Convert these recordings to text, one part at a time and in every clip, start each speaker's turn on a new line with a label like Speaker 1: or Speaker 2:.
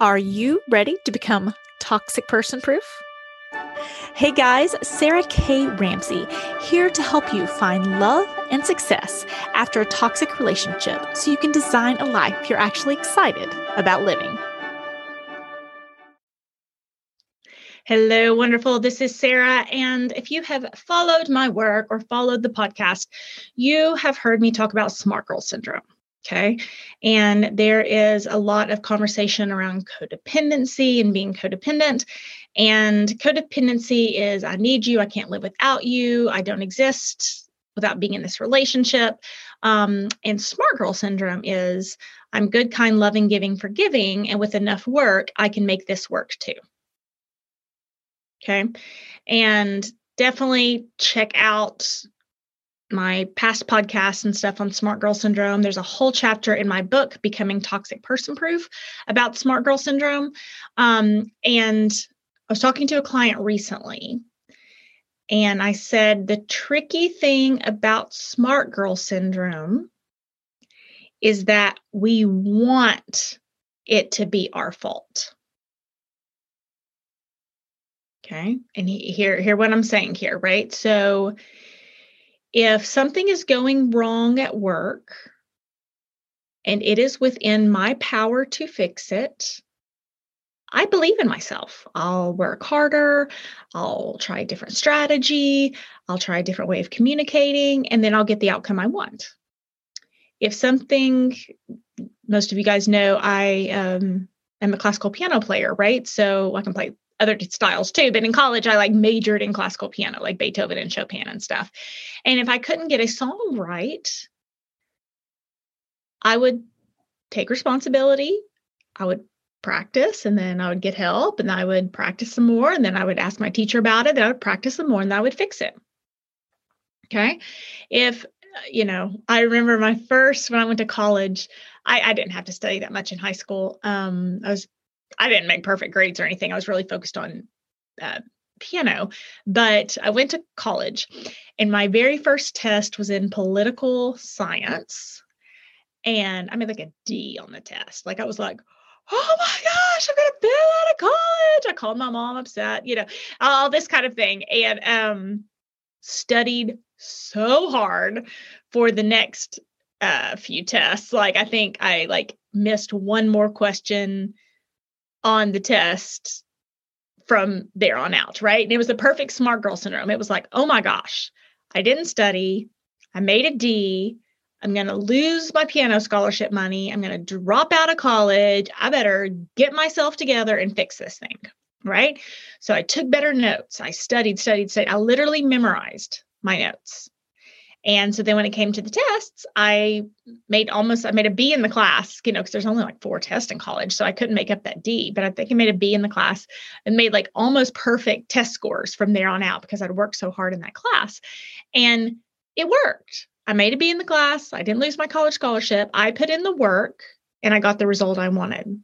Speaker 1: Are you ready to become toxic person proof? Hey guys, Sarah K. Ramsey here to help you find love and success after a toxic relationship so you can design a life you're actually excited about living. Hello, wonderful. This is Sarah. And if you have followed my work or followed the podcast, you have heard me talk about smart girl syndrome. Okay. And there is a lot of conversation around codependency and being codependent. And codependency is I need you, I can't live without you, I don't exist without being in this relationship. Um, and smart girl syndrome is I'm good, kind, loving, giving, forgiving. And with enough work, I can make this work too. Okay. And definitely check out my past podcasts and stuff on smart girl syndrome. There's a whole chapter in my book, Becoming Toxic Person Proof, about smart girl syndrome. Um, and I was talking to a client recently, and I said the tricky thing about smart girl syndrome is that we want it to be our fault. Okay. And he, hear hear what I'm saying here, right? So if something is going wrong at work and it is within my power to fix it, I believe in myself. I'll work harder. I'll try a different strategy. I'll try a different way of communicating, and then I'll get the outcome I want. If something, most of you guys know, I um, am a classical piano player, right? So I can play other styles too. But in college, I like majored in classical piano, like Beethoven and Chopin and stuff. And if I couldn't get a song right, I would take responsibility. I would practice and then I would get help and I would practice some more. And then I would ask my teacher about it. Then I would practice some more and I would fix it. Okay. If, you know, I remember my first, when I went to college, I, I didn't have to study that much in high school. Um, I was I didn't make perfect grades or anything. I was really focused on uh, piano, but I went to college and my very first test was in political science. And I made like a D on the test. Like I was like, oh my gosh, I'm gonna bail out of college. I called my mom upset, you know, all this kind of thing. And um studied so hard for the next uh few tests. Like I think I like missed one more question on the test from there on out, right? And it was the perfect smart girl syndrome. It was like, oh my gosh, I didn't study. I made a D. I'm going to lose my piano scholarship money. I'm going to drop out of college. I better get myself together and fix this thing. Right. So I took better notes. I studied, studied, studied. I literally memorized my notes. And so then when it came to the tests, I made almost I made a B in the class, you know, because there's only like four tests in college. So I couldn't make up that D, but I think I made a B in the class and made like almost perfect test scores from there on out because I'd worked so hard in that class. And it worked. I made a B in the class. I didn't lose my college scholarship. I put in the work and I got the result I wanted.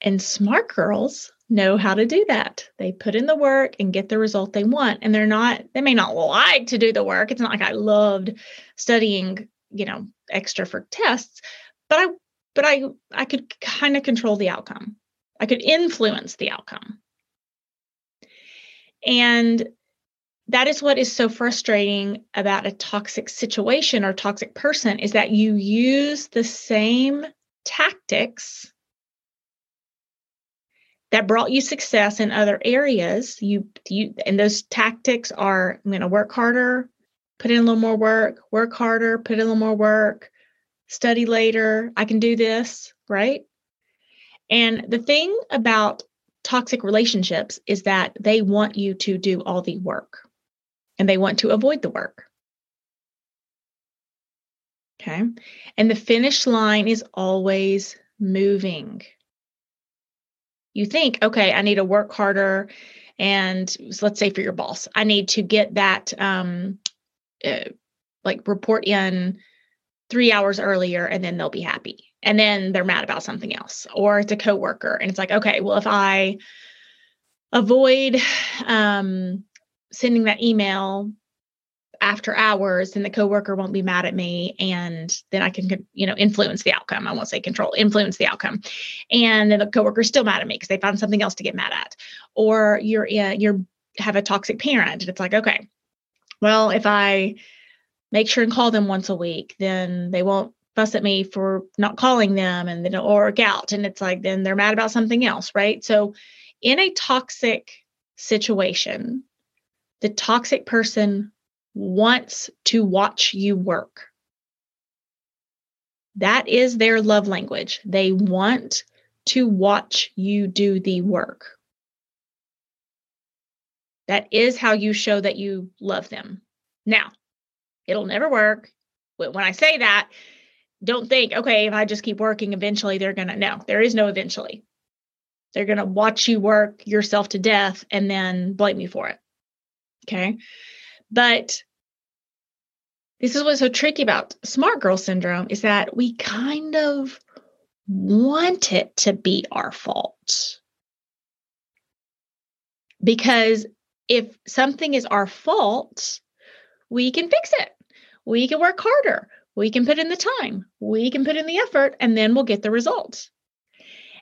Speaker 1: And smart girls know how to do that. They put in the work and get the result they want. And they're not, they may not like to do the work. It's not like I loved studying, you know, extra for tests, but I, but I, I could kind of control the outcome. I could influence the outcome. And that is what is so frustrating about a toxic situation or toxic person is that you use the same tactics that brought you success in other areas. You you and those tactics are i'm going to work harder put in a little more work work harder put in a little more work study later i can do this right? And the thing about toxic relationships is that they want you to do all the work and they want to avoid the work. Okay? And the finish line is always moving you think, okay, I need to work harder. And let's say for your boss, I need to get that um, uh, like report in three hours earlier and then they'll be happy. And then they're mad about something else. Or it's a coworker and it's like, okay, well, if I avoid um, sending that email after hours, then the coworker won't be mad at me, and then I can, you know, influence the outcome. I won't say control, influence the outcome, and then the coworker's still mad at me because they found something else to get mad at. Or you're you're have a toxic parent, and it's like, okay, well, if I make sure and call them once a week, then they won't fuss at me for not calling them, and then or work out, and it's like then they're mad about something else, right? So, in a toxic situation, the toxic person wants to watch you work. That is their love language. They want to watch you do the work. That is how you show that you love them. Now, it'll never work. When I say that, don't think, okay, if I just keep working, eventually they're going to. No, there is no eventually. They're going to watch you work yourself to death and then blame you for it. Okay. But this is what's so tricky about smart girl syndrome is that we kind of want it to be our fault. Because if something is our fault, we can fix it. We can work harder. We can put in the time. We can put in the effort, and then we'll get the results.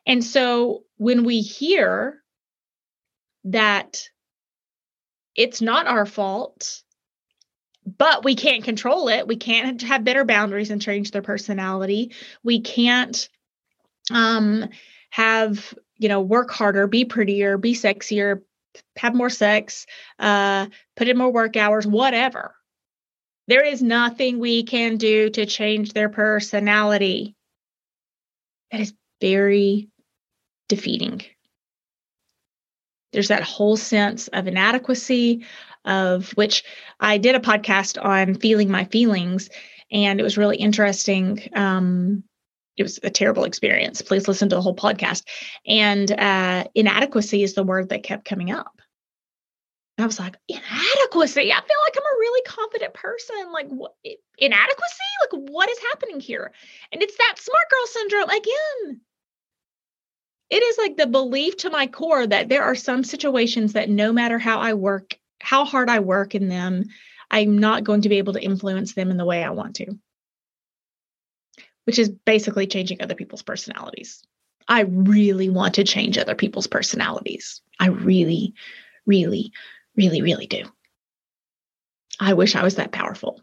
Speaker 1: And so when we hear that it's not our fault, but we can't control it. We can't have better boundaries and change their personality. We can't um, have, you know, work harder, be prettier, be sexier, have more sex, uh, put in more work hours, whatever. There is nothing we can do to change their personality. That is very defeating. There's that whole sense of inadequacy, of which I did a podcast on feeling my feelings, and it was really interesting. Um, it was a terrible experience. Please listen to the whole podcast. And uh, inadequacy is the word that kept coming up. I was like, inadequacy. I feel like I'm a really confident person. Like, what, inadequacy? Like, what is happening here? And it's that smart girl syndrome again it is like the belief to my core that there are some situations that no matter how I work, how hard I work in them, I'm not going to be able to influence them in the way I want to, which is basically changing other people's personalities. I really want to change other people's personalities. I really, really, really, really do. I wish I was that powerful.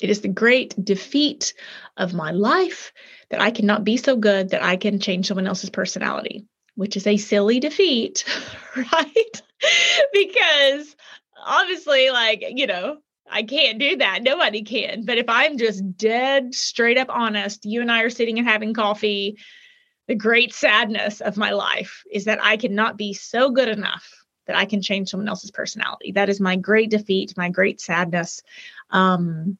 Speaker 1: It is the great defeat of my life that I cannot be so good that I can change someone else's personality, which is a silly defeat, right? because obviously, like, you know, I can't do that. Nobody can. But if I'm just dead, straight up honest, you and I are sitting and having coffee. The great sadness of my life is that I cannot be so good enough that I can change someone else's personality. That is my great defeat, my great sadness. Um,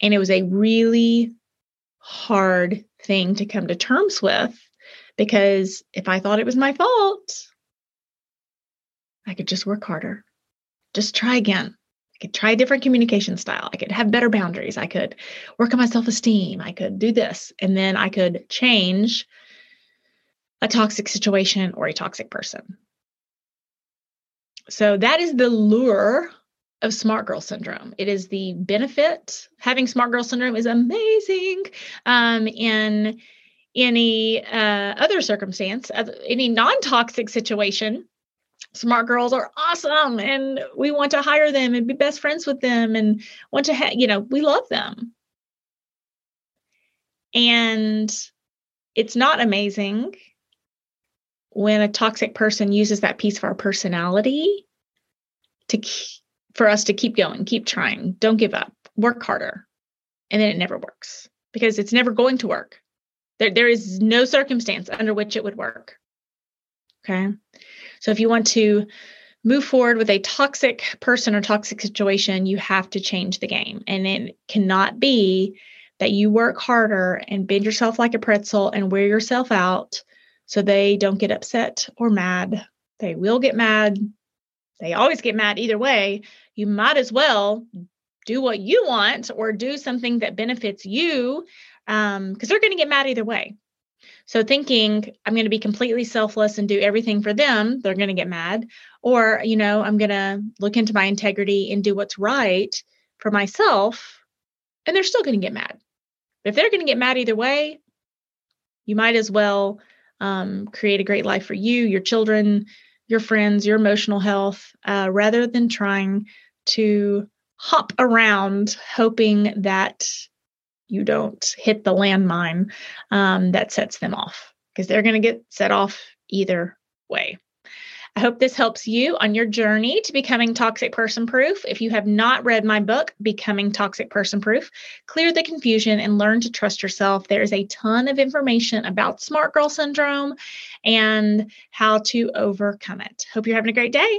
Speaker 1: and it was a really hard thing to come to terms with because if I thought it was my fault, I could just work harder, just try again. I could try a different communication style. I could have better boundaries. I could work on my self esteem. I could do this. And then I could change a toxic situation or a toxic person. So that is the lure of smart girl syndrome. It is the benefit. Having smart girl syndrome is amazing. Um, in any uh, other circumstance, any non toxic situation, smart girls are awesome and we want to hire them and be best friends with them and want to have, you know, we love them. And it's not amazing when a toxic person uses that piece of our personality to for us to keep going, keep trying, don't give up, work harder. And then it never works because it's never going to work. There, there is no circumstance under which it would work. Okay. So if you want to move forward with a toxic person or toxic situation, you have to change the game. And it cannot be that you work harder and bend yourself like a pretzel and wear yourself out so they don't get upset or mad. They will get mad. They always get mad either way, you might as well do what you want or do something that benefits you because um, they're going to get mad either way. So thinking I'm going to be completely selfless and do everything for them, they're going to get mad. Or, you know, I'm going to look into my integrity and do what's right for myself, and they're still going to get mad. If they're going to get mad either way, you might as well um, create a great life for you, your children, your friends, your emotional health, uh, rather than trying to hop around hoping that you don't hit the landmine um, that sets them off because they're going to get set off either way. I hope this helps you on your journey to becoming toxic person proof. If you have not read my book, Becoming Toxic Person Proof, clear the confusion and learn to trust yourself. There is a ton of information about smart girl syndrome and how to overcome it. Hope you're having a great day.